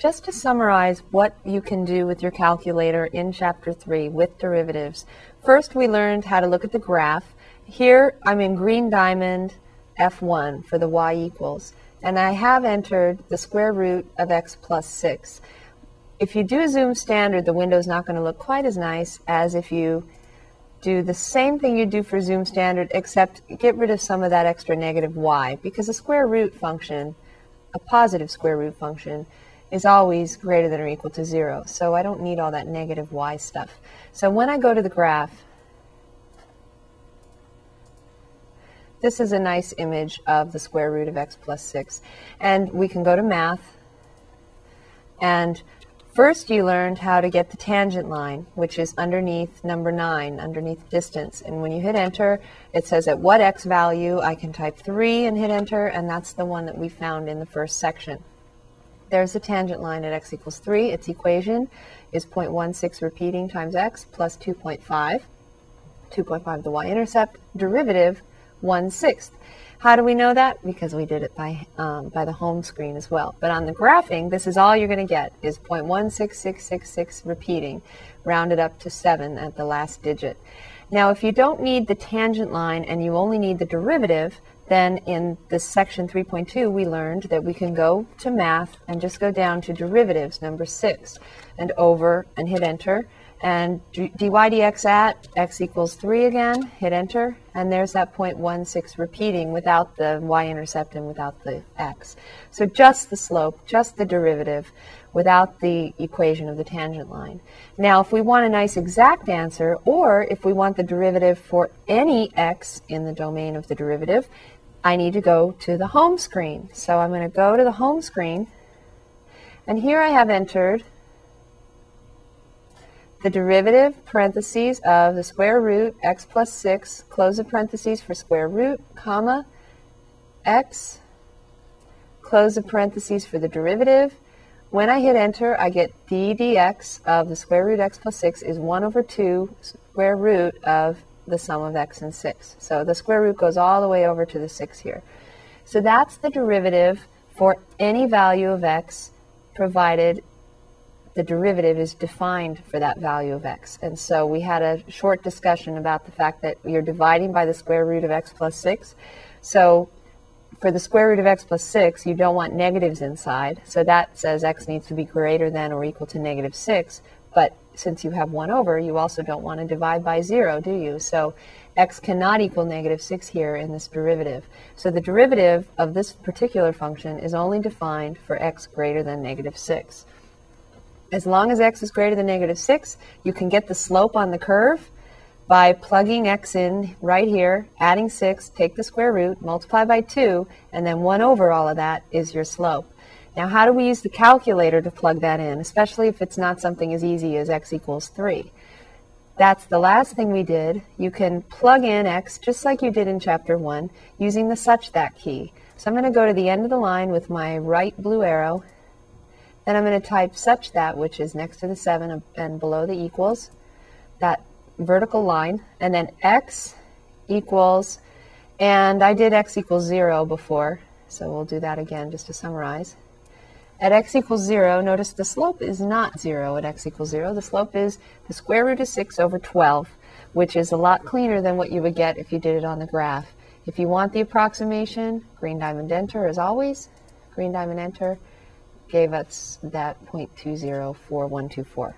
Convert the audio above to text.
just to summarize what you can do with your calculator in Chapter 3 with derivatives, first we learned how to look at the graph. Here I'm in green diamond F1 for the y equals, and I have entered the square root of x plus 6. If you do a zoom standard, the window is not going to look quite as nice as if you do the same thing you do for zoom standard, except get rid of some of that extra negative y, because a square root function, a positive square root function, is always greater than or equal to 0. So I don't need all that negative y stuff. So when I go to the graph, this is a nice image of the square root of x plus 6. And we can go to math. And first you learned how to get the tangent line, which is underneath number 9, underneath distance. And when you hit enter, it says at what x value I can type 3 and hit enter, and that's the one that we found in the first section. There's a tangent line at x equals 3. Its equation is 0.16 repeating times x plus 2.5. 2.5 the y-intercept. Derivative 1 sixth. How do we know that? Because we did it by, um, by the home screen as well. But on the graphing, this is all you're going to get is 0.16666 repeating, rounded up to 7 at the last digit. Now, if you don't need the tangent line and you only need the derivative, then in this section 3.2, we learned that we can go to math and just go down to derivatives, number six, and over and hit enter. And dy dx at x equals 3 again, hit enter, and there's that 0.16 repeating without the y-intercept and without the x. So just the slope, just the derivative, without the equation of the tangent line. Now, if we want a nice exact answer, or if we want the derivative for any x in the domain of the derivative, I need to go to the home screen. So I'm going to go to the home screen, and here I have entered the derivative parentheses of the square root x plus 6, close the parentheses for square root, comma, x, close the parentheses for the derivative. When I hit enter, I get d dx of the square root x plus 6 is 1 over 2 square root of the sum of x and 6. So the square root goes all the way over to the 6 here. So that's the derivative for any value of x provided the derivative is defined for that value of x. And so we had a short discussion about the fact that you're dividing by the square root of x plus 6. So for the square root of x plus 6, you don't want negatives inside. So that says x needs to be greater than or equal to negative 6. But since you have 1 over, you also don't want to divide by 0, do you? So x cannot equal negative 6 here in this derivative. So the derivative of this particular function is only defined for x greater than negative 6. As long as x is greater than negative 6, you can get the slope on the curve by plugging x in right here, adding 6, take the square root, multiply by 2, and then 1 over all of that is your slope. Now, how do we use the calculator to plug that in, especially if it's not something as easy as x equals 3? That's the last thing we did. You can plug in x just like you did in chapter 1 using the such that key. So I'm going to go to the end of the line with my right blue arrow. Then I'm going to type such that, which is next to the 7 and below the equals, that vertical line. And then x equals, and I did x equals 0 before, so we'll do that again just to summarize. At x equals 0, notice the slope is not 0 at x equals 0. The slope is the square root of 6 over 12, which is a lot cleaner than what you would get if you did it on the graph. If you want the approximation, green diamond enter as always. Green diamond enter gave us that 0.204124.